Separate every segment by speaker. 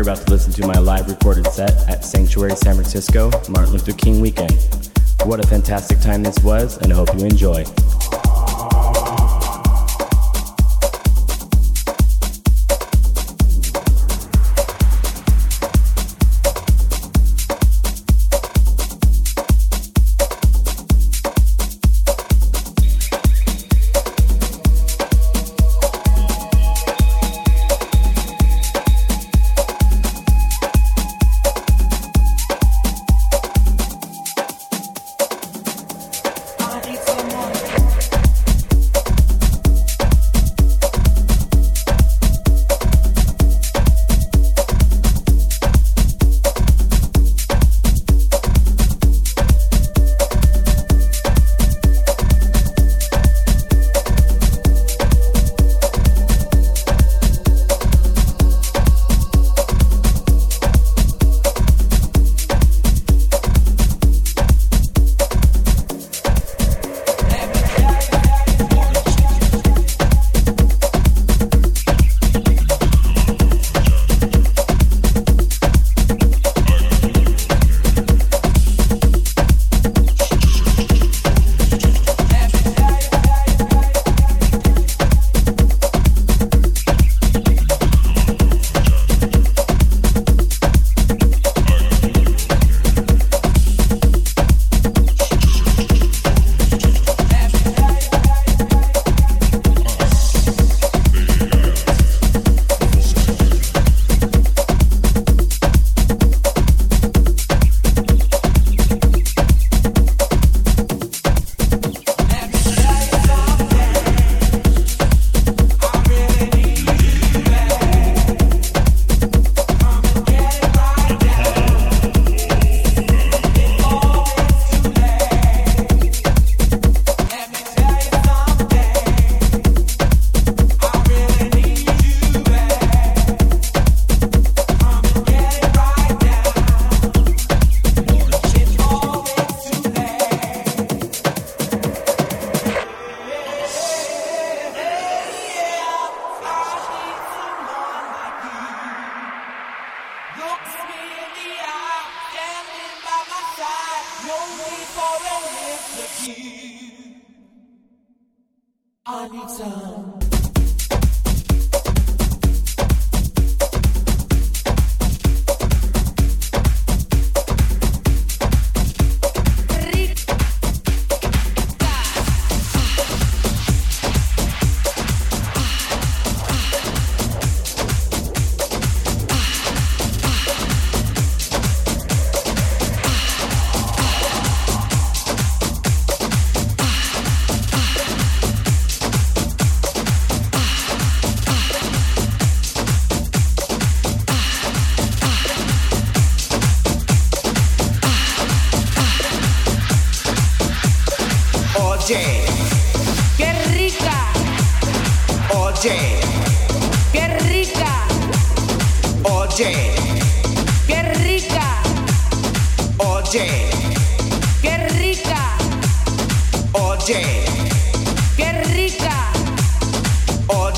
Speaker 1: You're about to listen to my live recorded set at Sanctuary San Francisco, Martin Luther King weekend. What a fantastic time this was, and I hope you enjoy.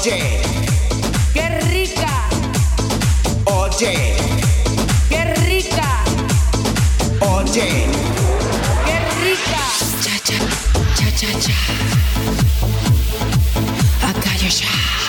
Speaker 2: Oye, qué rica. Oye, qué rica. Oye, qué rica.
Speaker 3: Cha cha cha cha cha. Acá yo ya.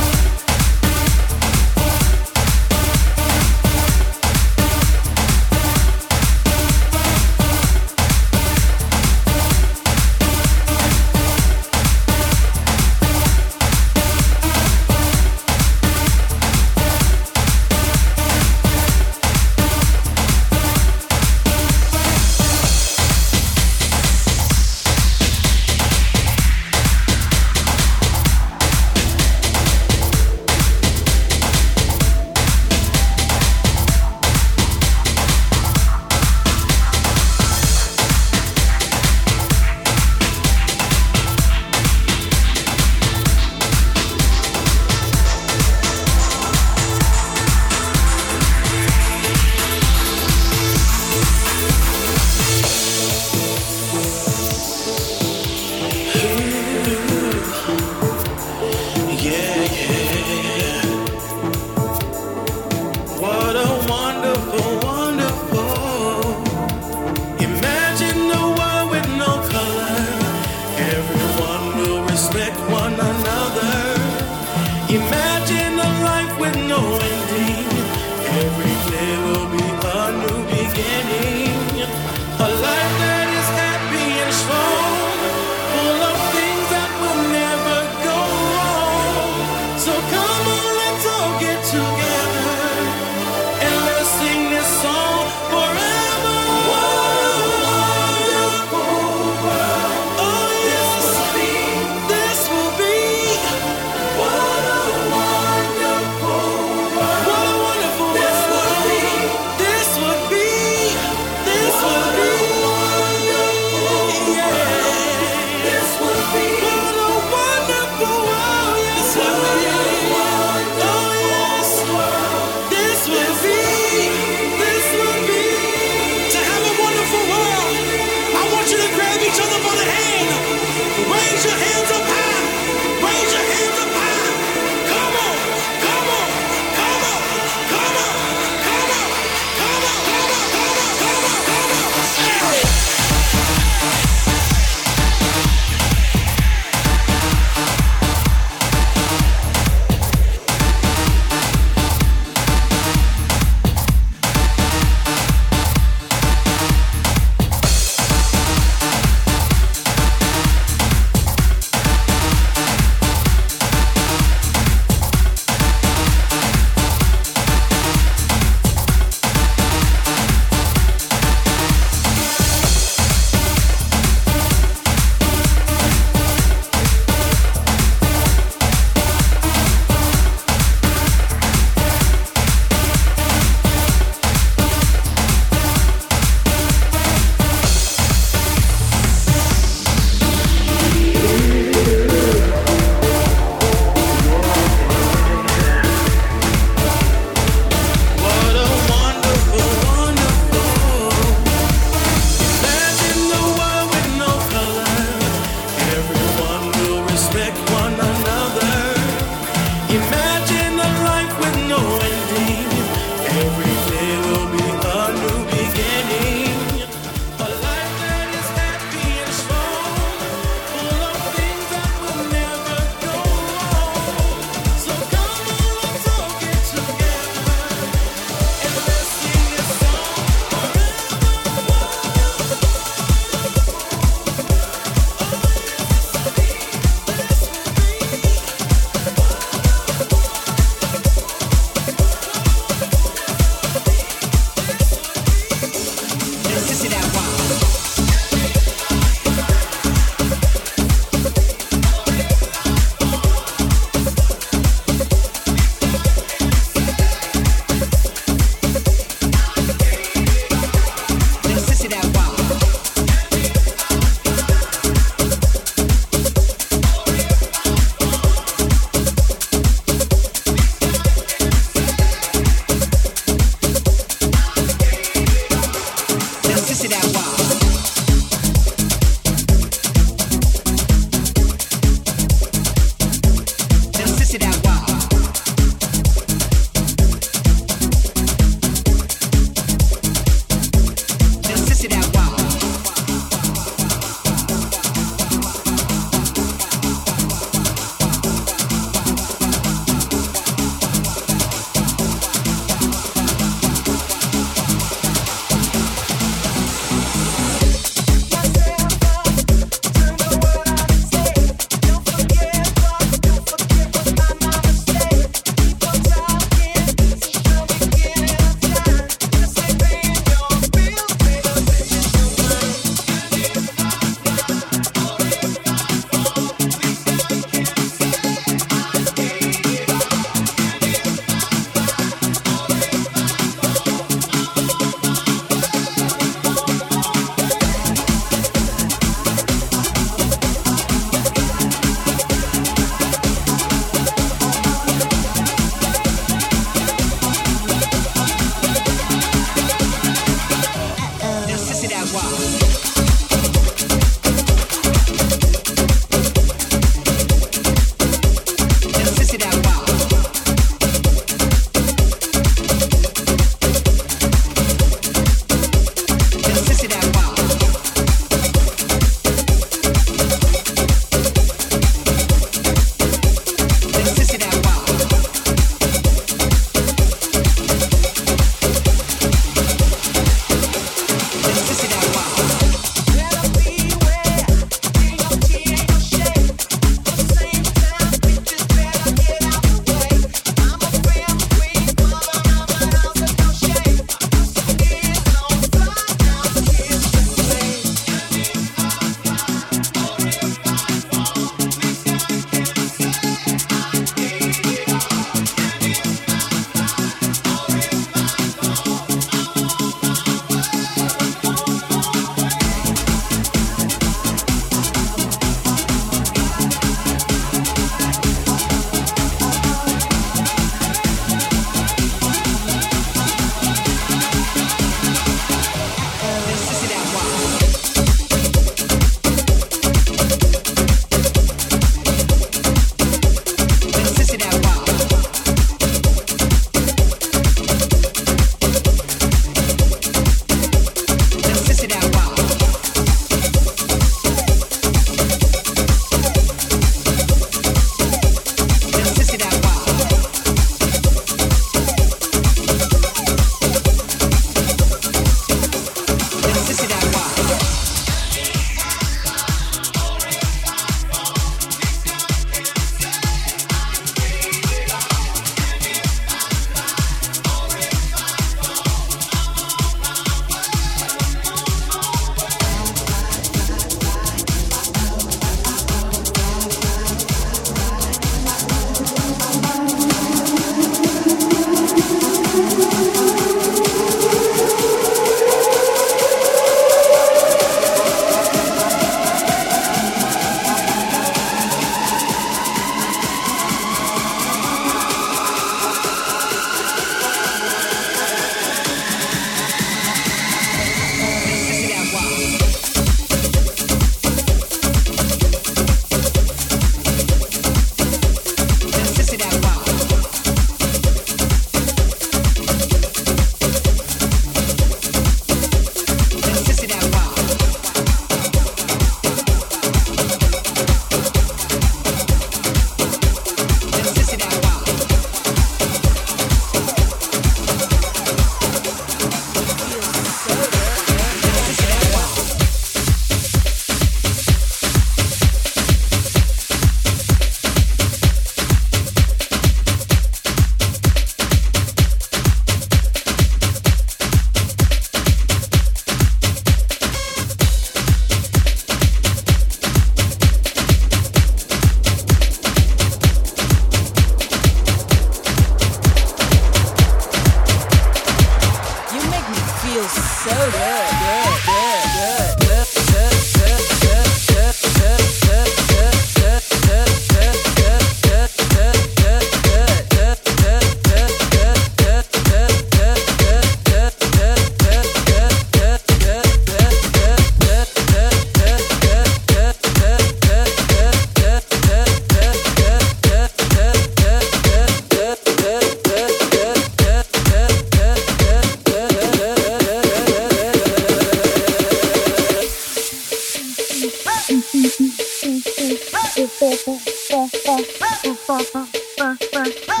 Speaker 4: Feel so good.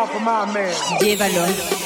Speaker 5: out for my man.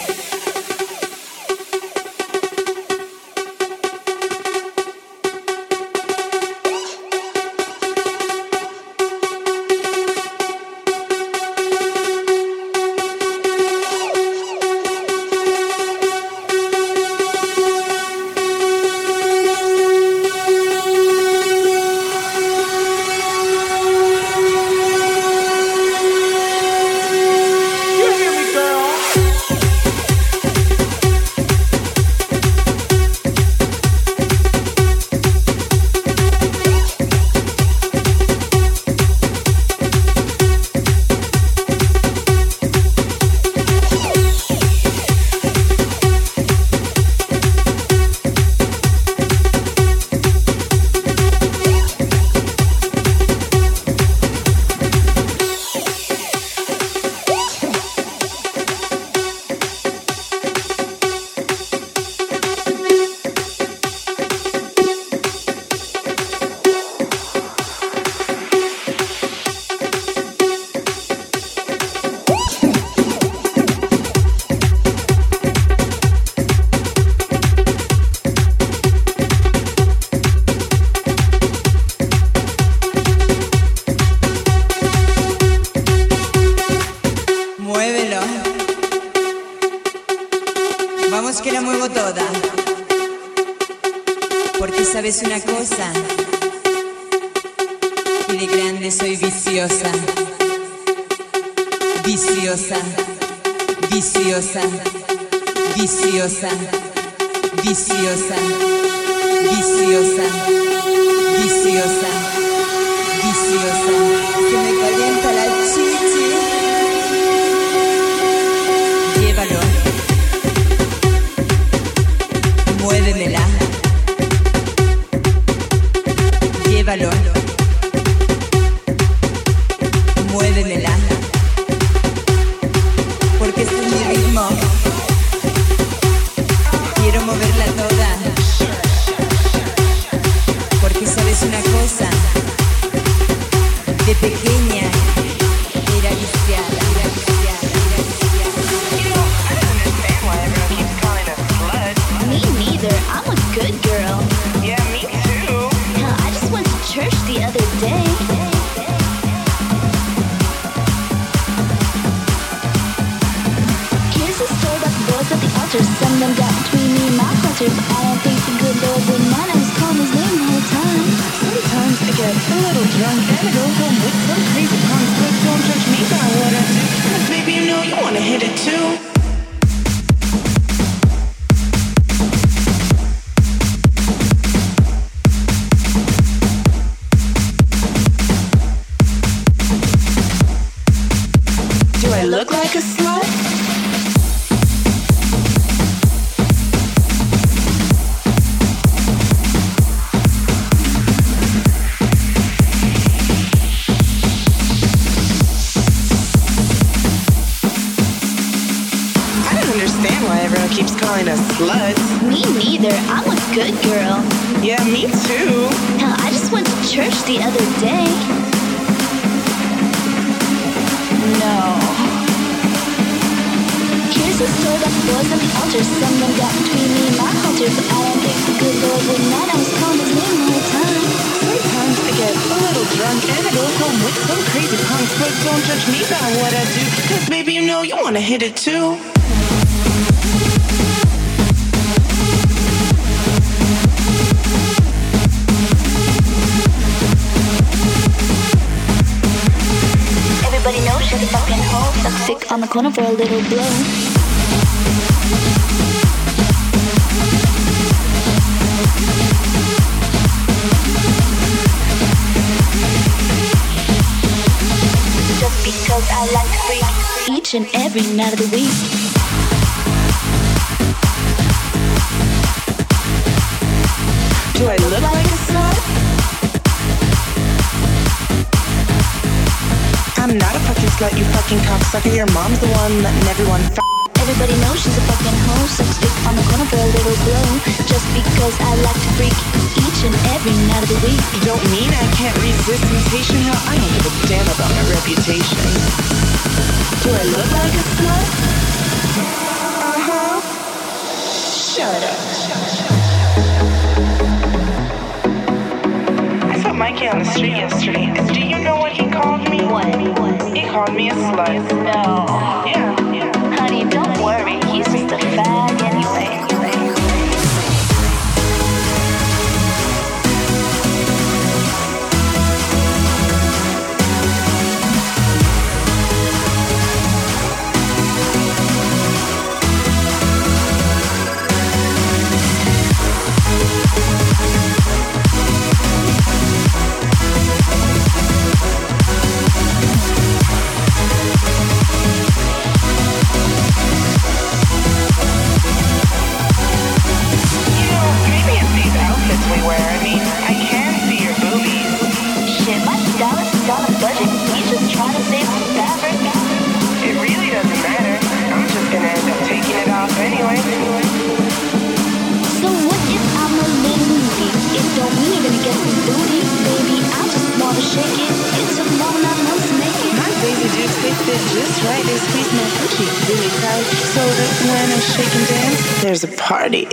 Speaker 6: Here's a the boys
Speaker 7: on the altar. Someone got between me and my halter, but I don't think the good Lord would mind. I was calling his name all the time.
Speaker 8: Sometimes I get a little drunk and I go home with some crazy punks, but don't judge me by what I do, cause baby, you know you wanna hit it too.
Speaker 7: Everybody knows she's a fucking hoe. Suck sick on the corner for a little blow. Each and every night of the week.
Speaker 8: Do I look like a slut? I'm not a fucking slut, you fucking cocksucker. Your mom's the one letting everyone f-
Speaker 7: Everybody knows she's a fucking hoe. Suck stick on the corner for a little blow. Just because I like to freak each and every night of the week.
Speaker 8: You don't mean I can't resist temptation? Hell, I don't give a damn about my reputation. Called me?
Speaker 7: What?
Speaker 8: He called me a slut.
Speaker 7: No.
Speaker 8: Yeah, yeah.
Speaker 7: Honey, don't worry. He's just a fag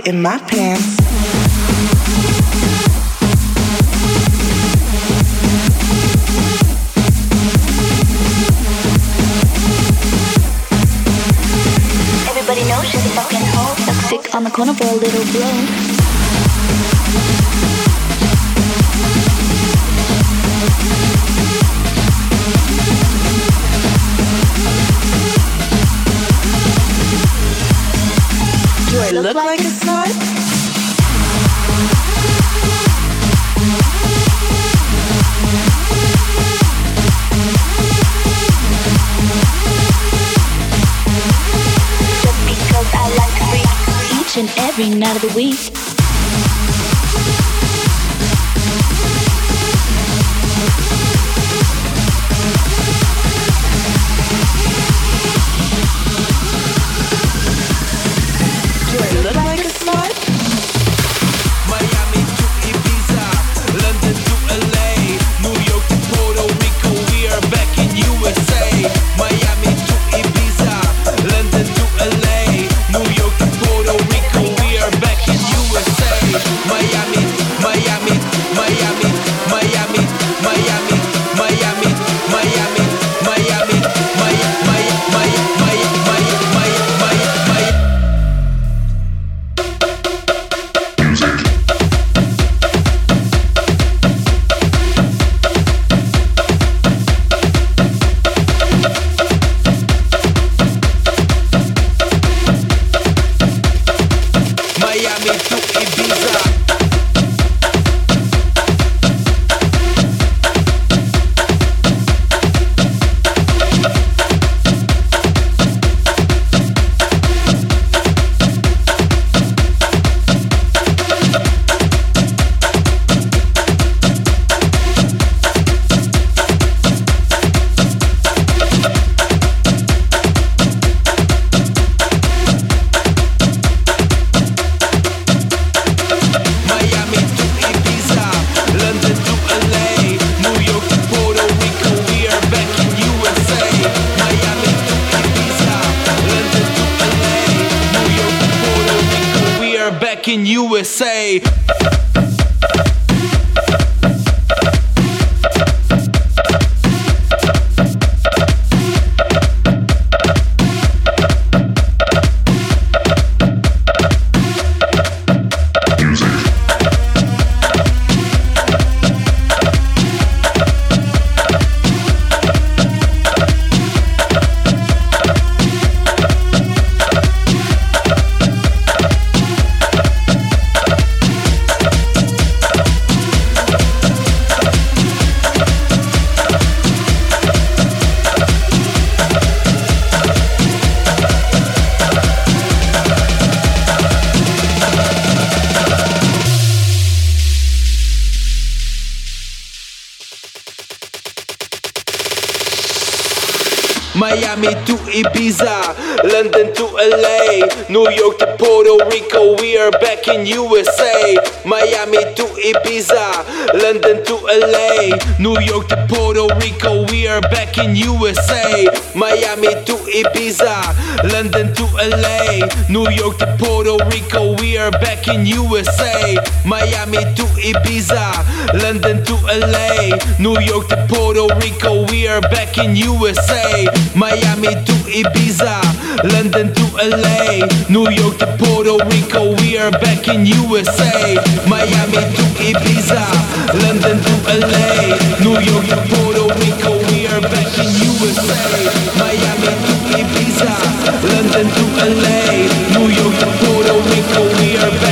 Speaker 8: in my pants.
Speaker 7: Everybody knows she's a fucking hoe. Sick on the corner for a little blow. Of the week.
Speaker 3: New York to Puerto Rico, we are back in USA. Miami to Ibiza, London to LA, New York to Puerto Rico, we are back in USA. Miami to Ibiza, London to LA, New York to Puerto Rico, we are back in USA. Miami to Ibiza, London to LA, New York to Puerto Rico, we are back in USA. Miami to Ibiza, London to LA, New York to Puerto Rico, we are back in USA. Miami to Ibiza, London to LA, New York to Puerto Rico, we are back in USA. Miami to Ibiza, London to LA, New York to Puerto Rico, we are back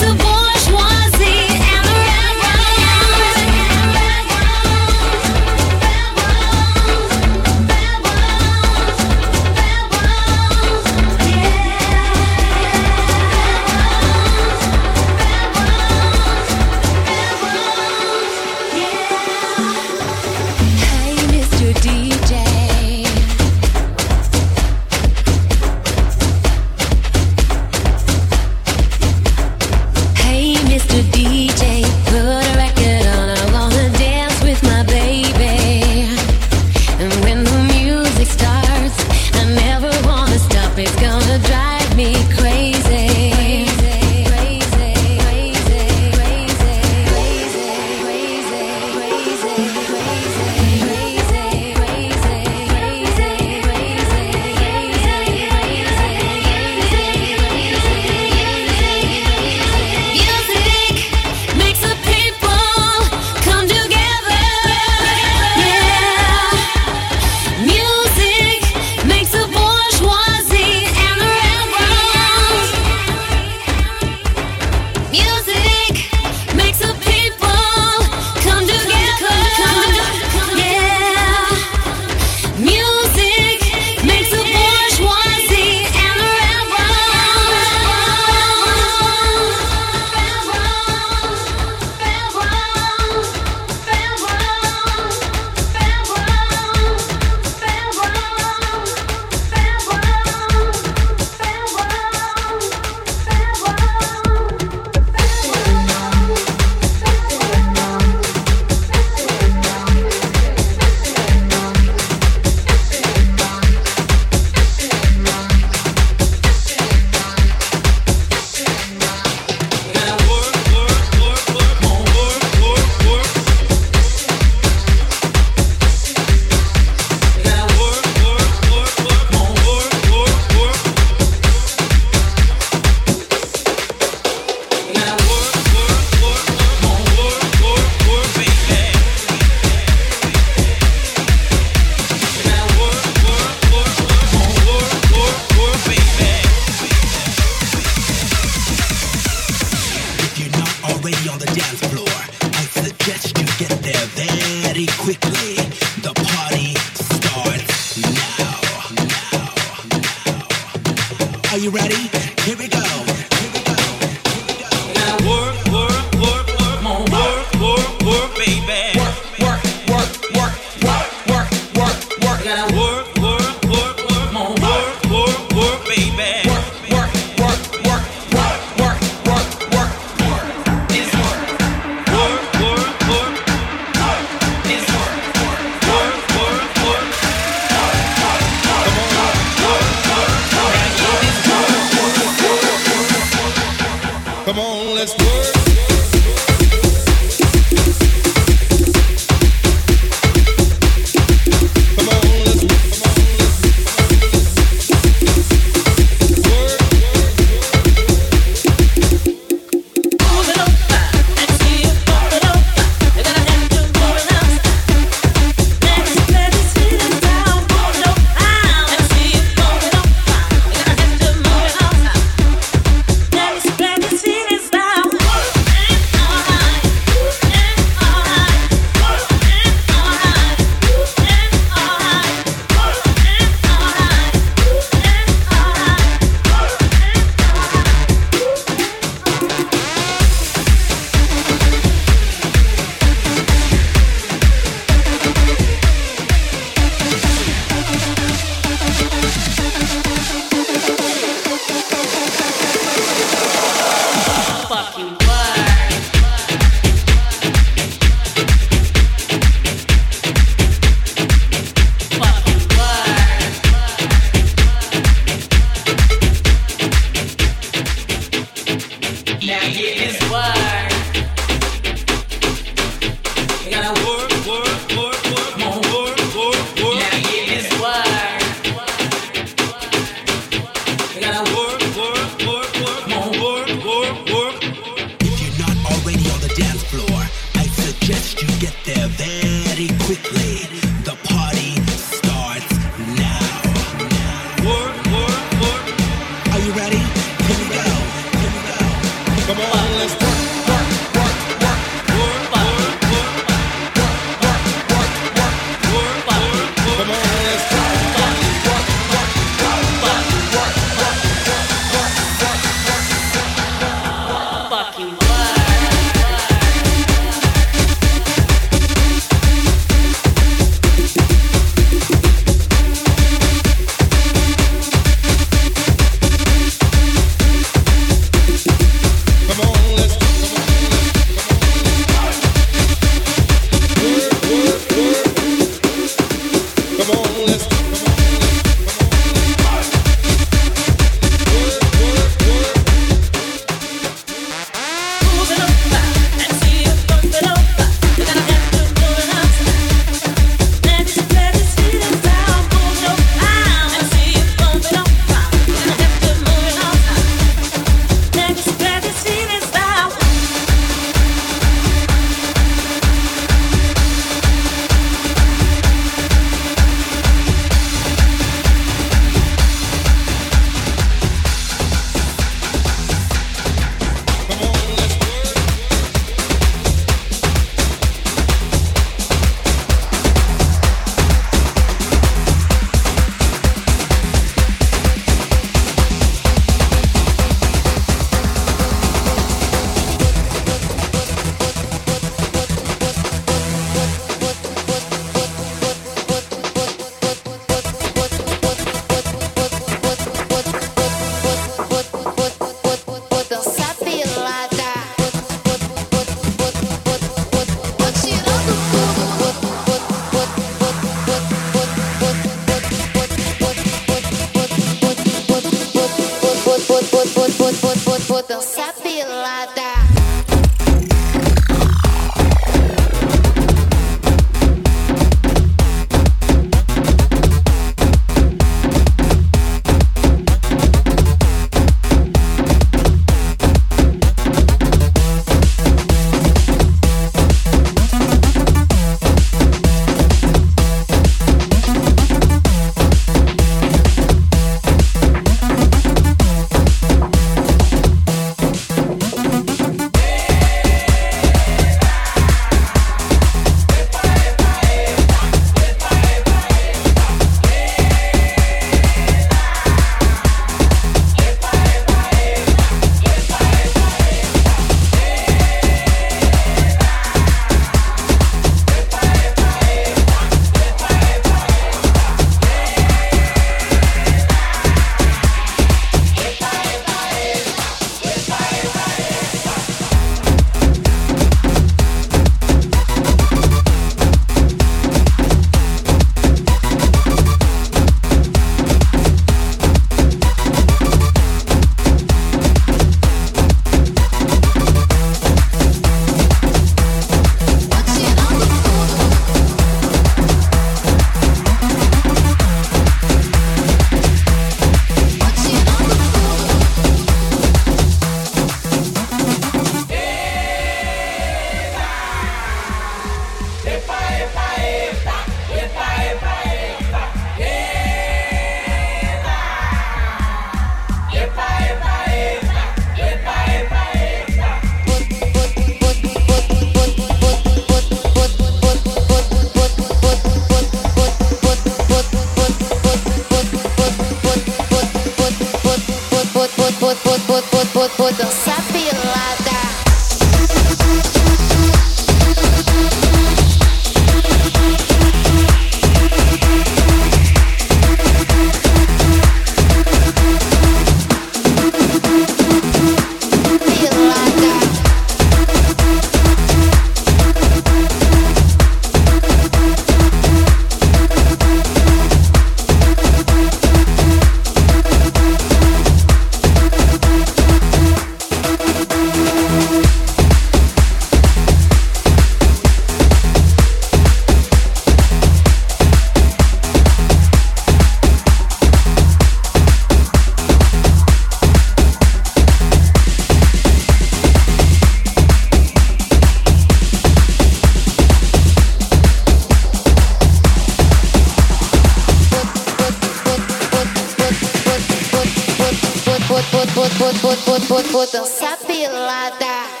Speaker 3: vou, vou, vou, vou, vou, vou dançar pelada.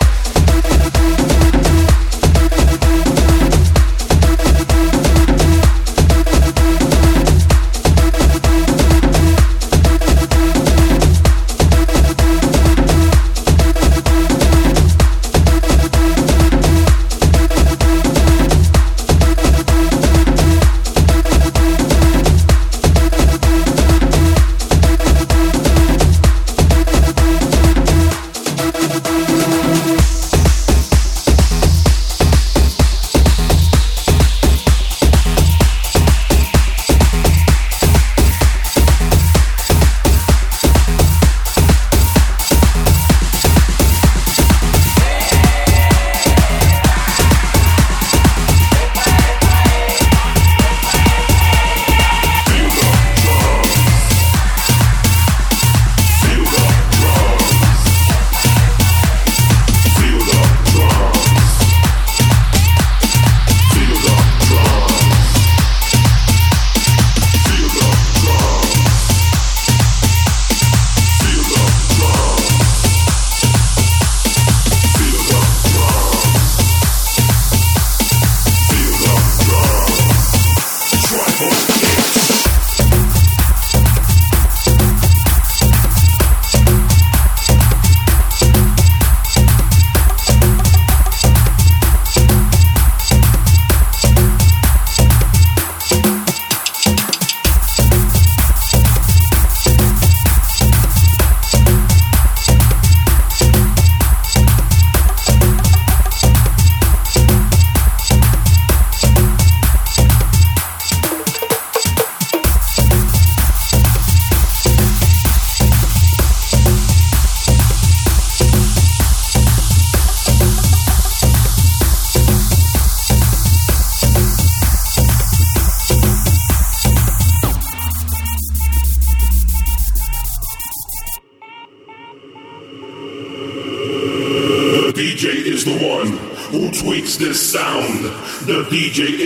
Speaker 3: DJ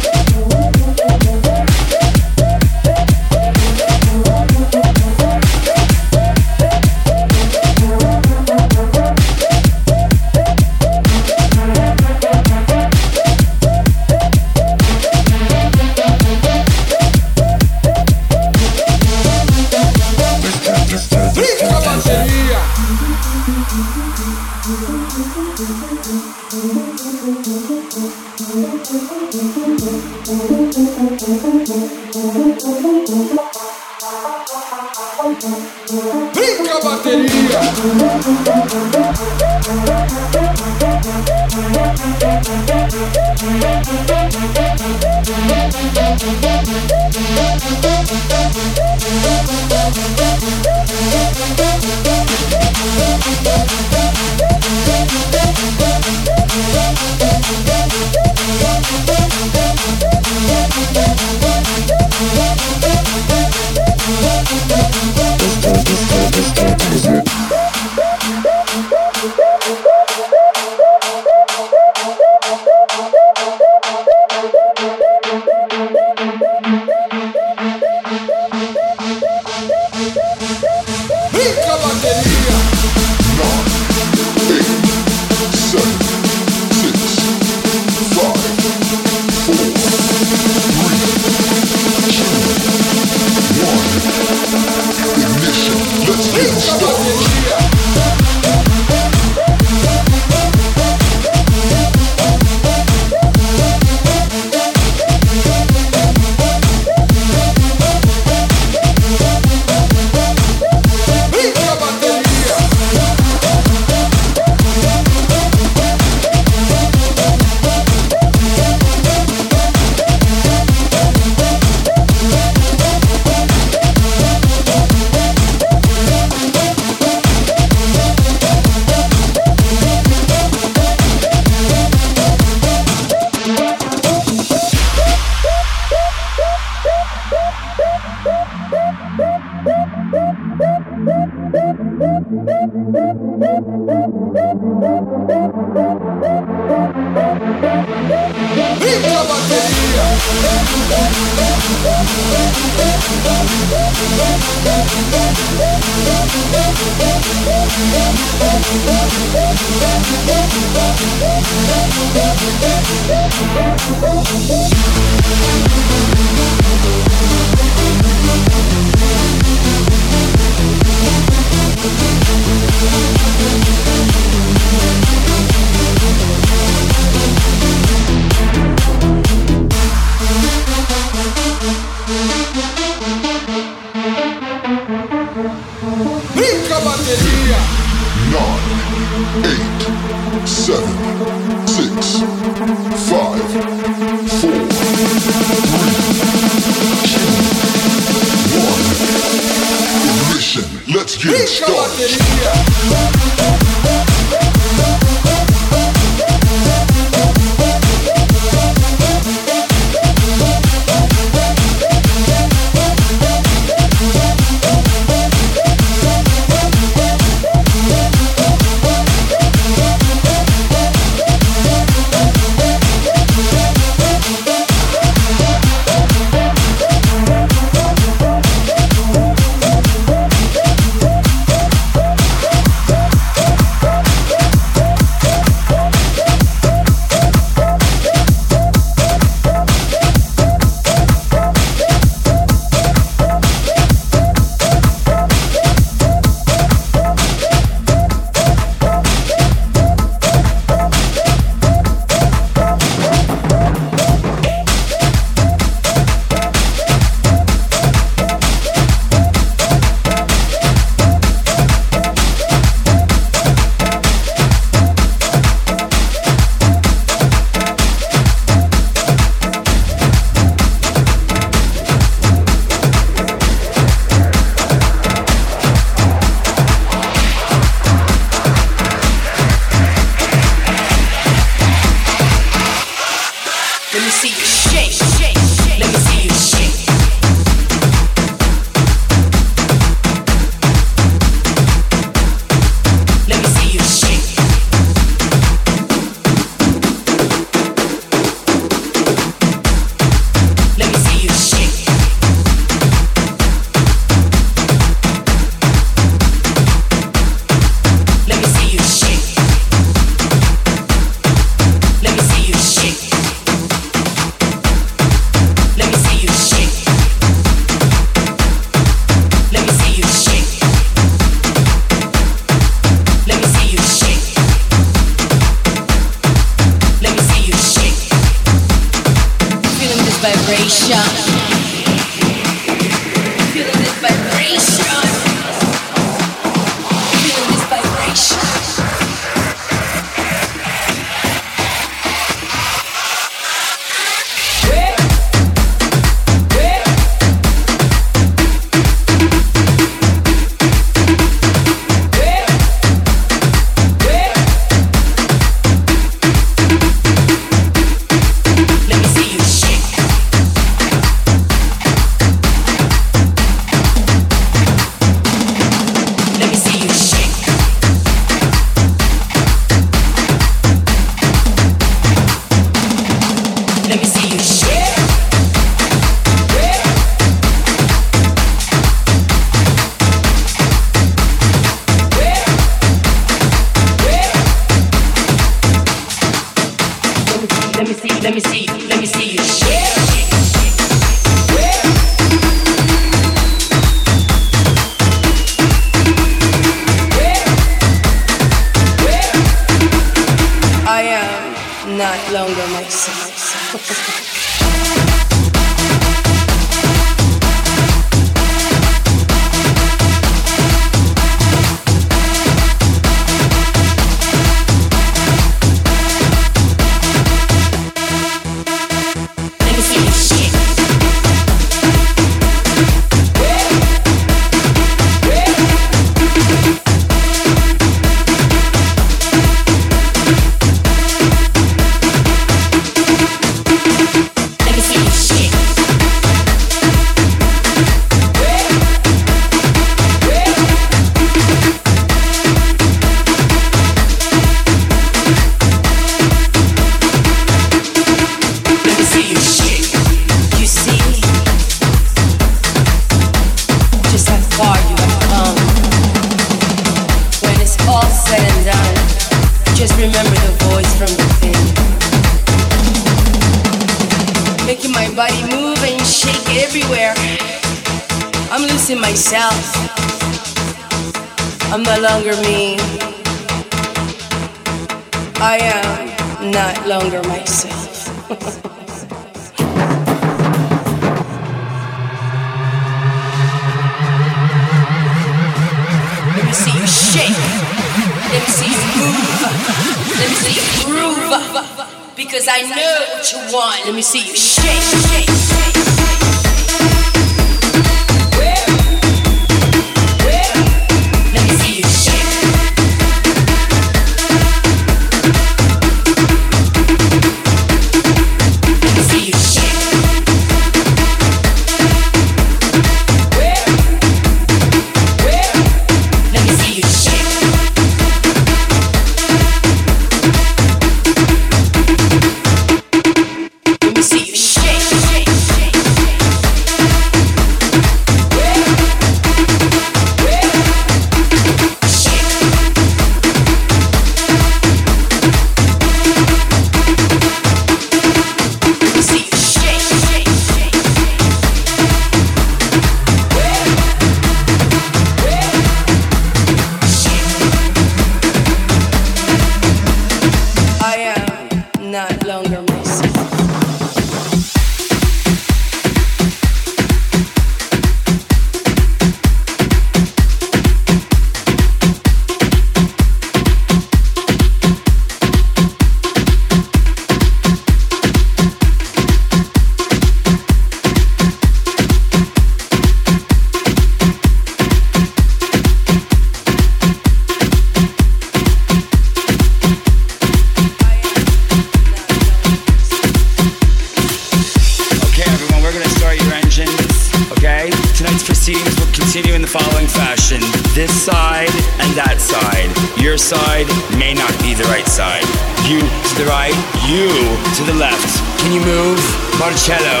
Speaker 3: You to the left. Can you move? Marcello,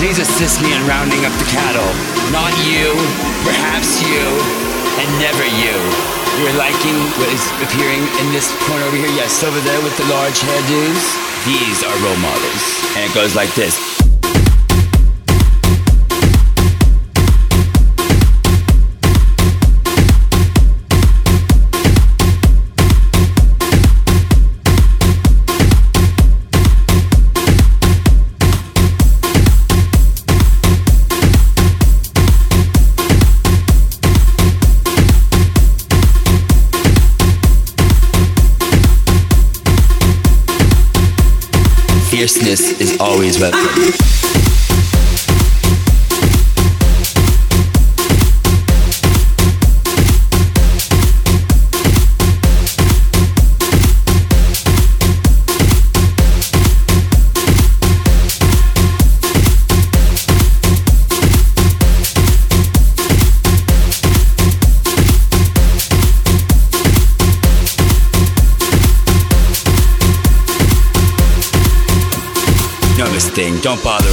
Speaker 3: please assist me in rounding up the cattle. Not you, perhaps you, and never you. You're liking what is appearing in this corner over here? Yes, over there with the large hairdos. These are
Speaker 1: role models. And
Speaker 9: it
Speaker 10: goes like this.
Speaker 1: Fierceness is always welcome.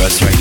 Speaker 1: Right